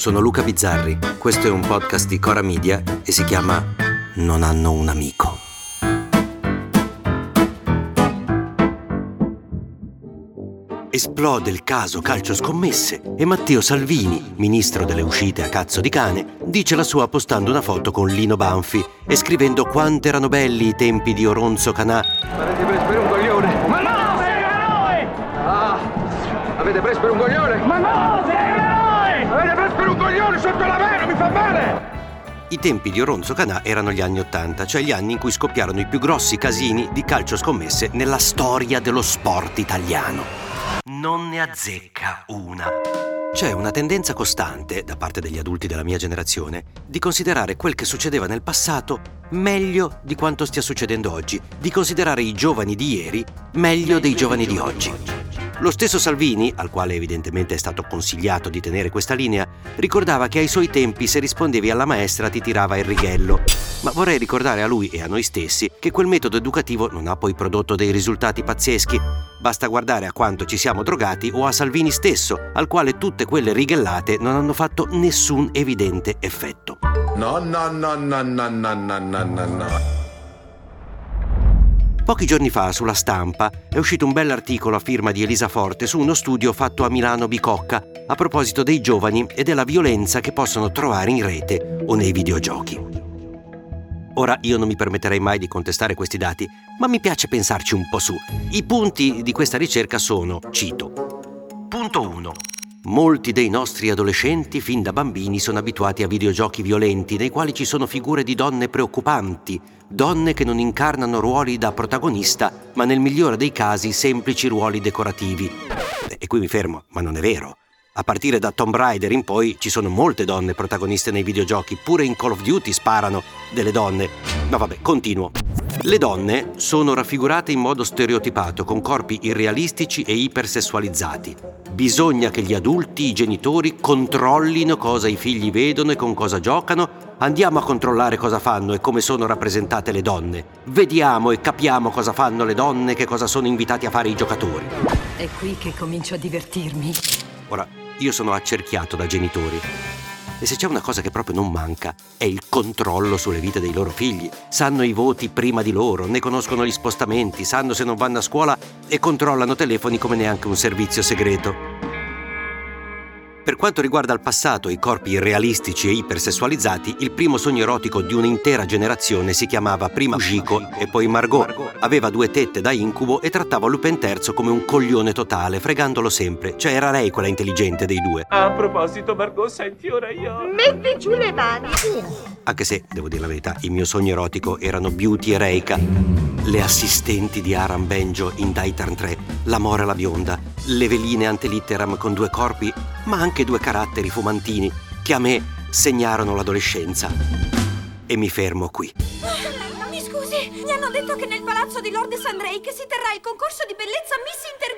sono Luca Bizzarri, questo è un podcast di Cora Media e si chiama Non hanno un amico. Esplode il caso calcio scommesse e Matteo Salvini, ministro delle uscite a cazzo di cane, dice la sua postando una foto con Lino Banfi e scrivendo quanto erano belli i tempi di Oronzo Canà. Coglione sotto la mano, mi fa male! I tempi di Oronzo Canà erano gli anni Ottanta, cioè gli anni in cui scoppiarono i più grossi casini di calcio scommesse nella storia dello sport italiano. Non ne azzecca una. C'è una tendenza costante, da parte degli adulti della mia generazione, di considerare quel che succedeva nel passato meglio di quanto stia succedendo oggi, di considerare i giovani di ieri meglio dei giovani di oggi. Lo stesso Salvini, al quale evidentemente è stato consigliato di tenere questa linea, ricordava che ai suoi tempi se rispondevi alla maestra ti tirava il righello. Ma vorrei ricordare a lui e a noi stessi che quel metodo educativo non ha poi prodotto dei risultati pazzeschi. Basta guardare a quanto ci siamo drogati o a Salvini stesso, al quale tutte quelle righellate non hanno fatto nessun evidente effetto. No, no, no, no, no, no, no, no, no. Pochi giorni fa sulla stampa è uscito un bell'articolo a firma di Elisa Forte su uno studio fatto a Milano Bicocca a proposito dei giovani e della violenza che possono trovare in rete o nei videogiochi. Ora io non mi permetterei mai di contestare questi dati, ma mi piace pensarci un po' su. I punti di questa ricerca sono, cito, Punto 1. Molti dei nostri adolescenti fin da bambini sono abituati a videogiochi violenti nei quali ci sono figure di donne preoccupanti, donne che non incarnano ruoli da protagonista, ma nel migliore dei casi semplici ruoli decorativi. E qui mi fermo, ma non è vero. A partire da Tomb Raider in poi ci sono molte donne protagoniste nei videogiochi, pure in Call of Duty sparano delle donne. Ma vabbè, continuo. Le donne sono raffigurate in modo stereotipato, con corpi irrealistici e ipersessualizzati. Bisogna che gli adulti, i genitori, controllino cosa i figli vedono e con cosa giocano. Andiamo a controllare cosa fanno e come sono rappresentate le donne. Vediamo e capiamo cosa fanno le donne e che cosa sono invitati a fare i giocatori. È qui che comincio a divertirmi. Ora, io sono accerchiato da genitori. E se c'è una cosa che proprio non manca, è il controllo sulle vite dei loro figli. Sanno i voti prima di loro, ne conoscono gli spostamenti, sanno se non vanno a scuola e controllano telefoni come neanche un servizio segreto. Quanto riguarda il passato e i corpi irrealistici e ipersessualizzati, il primo sogno erotico di un'intera generazione si chiamava prima Gico e poi Margot. Aveva due tette da incubo e trattava Lupin III come un coglione totale, fregandolo sempre. Cioè era lei quella intelligente dei due. A proposito, Margot, senti ora io. Metti giù le mani. Anche se, devo dire la verità, il mio sogno erotico erano Beauty e Reika, le assistenti di Aram Benjo in Daitarn 3, l'amore alla bionda, le veline antelitteram con due corpi, ma anche due caratteri fumantini, che a me segnarono l'adolescenza. E mi fermo qui. Mi scusi, mi hanno detto che nel palazzo di Lord Sundrake si terrà il concorso di bellezza Miss Interbeauty.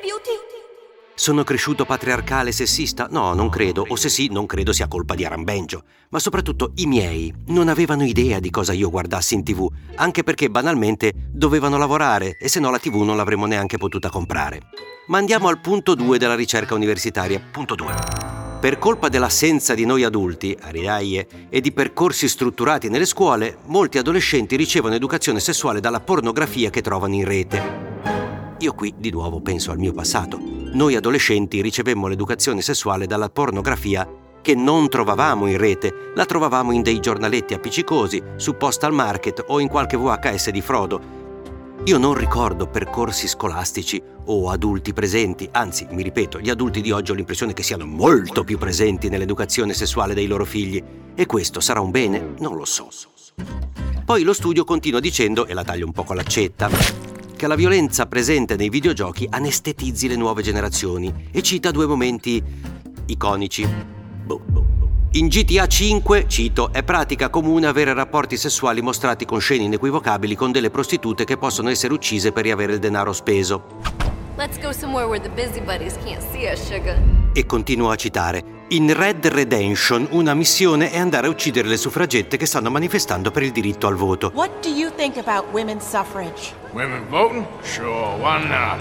Sono cresciuto patriarcale sessista? No, non credo, o se sì, non credo sia colpa di Arambenjo. Ma soprattutto i miei non avevano idea di cosa io guardassi in tv, anche perché banalmente dovevano lavorare e se no la tv non l'avremmo neanche potuta comprare. Ma andiamo al punto 2 della ricerca universitaria. Punto 2. Per colpa dell'assenza di noi adulti, ariaie, e di percorsi strutturati nelle scuole, molti adolescenti ricevono educazione sessuale dalla pornografia che trovano in rete. Io qui di nuovo penso al mio passato. Noi adolescenti ricevemmo l'educazione sessuale dalla pornografia che non trovavamo in rete, la trovavamo in dei giornaletti appiccicosi, su Postal Market o in qualche VHS di Frodo. Io non ricordo percorsi scolastici o adulti presenti, anzi, mi ripeto, gli adulti di oggi ho l'impressione che siano molto più presenti nell'educazione sessuale dei loro figli. E questo sarà un bene? Non lo so. Poi lo studio continua dicendo, e la taglio un po' con l'accetta, che la violenza presente nei videogiochi anestetizzi le nuove generazioni e cita due momenti iconici. Boh, boh. In GTA 5, cito, è pratica comune avere rapporti sessuali mostrati con scene inequivocabili con delle prostitute che possono essere uccise per riavere il denaro speso. Us. E continuo a citare. In Red Redemption una missione è andare a uccidere le suffragette che stanno manifestando per il diritto al voto. What do you think about women's suffrage? Women voting? Sure, why not?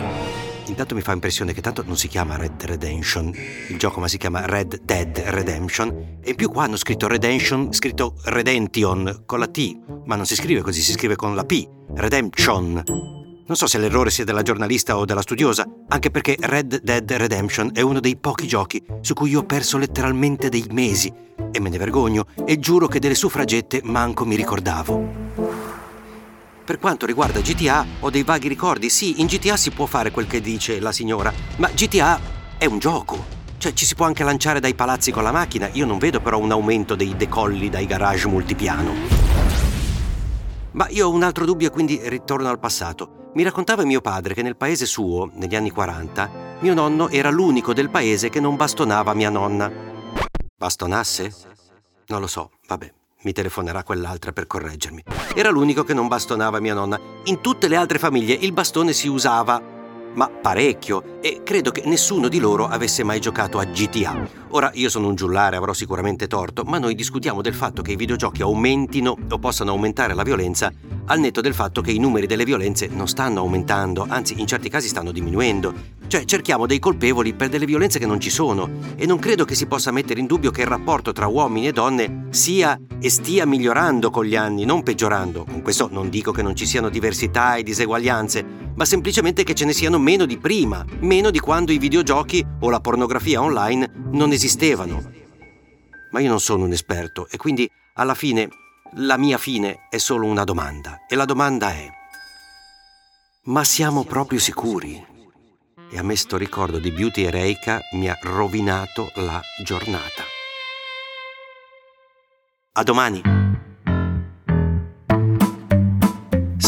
intanto mi fa impressione che tanto non si chiama Red Redemption, il gioco ma si chiama Red Dead Redemption e in più qua hanno scritto Redemption, scritto Redemption con la T, ma non si scrive così, si scrive con la P, Redemption. Non so se l'errore sia della giornalista o della studiosa, anche perché Red Dead Redemption è uno dei pochi giochi su cui ho perso letteralmente dei mesi e me ne vergogno e giuro che delle suffragette manco mi ricordavo. Per quanto riguarda GTA ho dei vaghi ricordi, sì, in GTA si può fare quel che dice la signora, ma GTA è un gioco. Cioè ci si può anche lanciare dai palazzi con la macchina, io non vedo però un aumento dei decolli dai garage multipiano. Ma io ho un altro dubbio e quindi ritorno al passato. Mi raccontava mio padre che nel paese suo, negli anni 40, mio nonno era l'unico del paese che non bastonava mia nonna. Bastonasse? Non lo so, vabbè mi telefonerà quell'altra per correggermi. Era l'unico che non bastonava mia nonna. In tutte le altre famiglie il bastone si usava, ma parecchio, e credo che nessuno di loro avesse mai giocato a GTA. Ora io sono un giullare, avrò sicuramente torto, ma noi discutiamo del fatto che i videogiochi aumentino o possano aumentare la violenza al netto del fatto che i numeri delle violenze non stanno aumentando, anzi in certi casi stanno diminuendo. Cioè cerchiamo dei colpevoli per delle violenze che non ci sono e non credo che si possa mettere in dubbio che il rapporto tra uomini e donne sia e stia migliorando con gli anni, non peggiorando. Con questo non dico che non ci siano diversità e diseguaglianze, ma semplicemente che ce ne siano meno di prima, meno di quando i videogiochi o la pornografia online non esistevano. Ma io non sono un esperto e quindi alla fine la mia fine è solo una domanda e la domanda è ma siamo proprio sicuri? e a me sto ricordo di Beauty Ereica mi ha rovinato la giornata. A domani!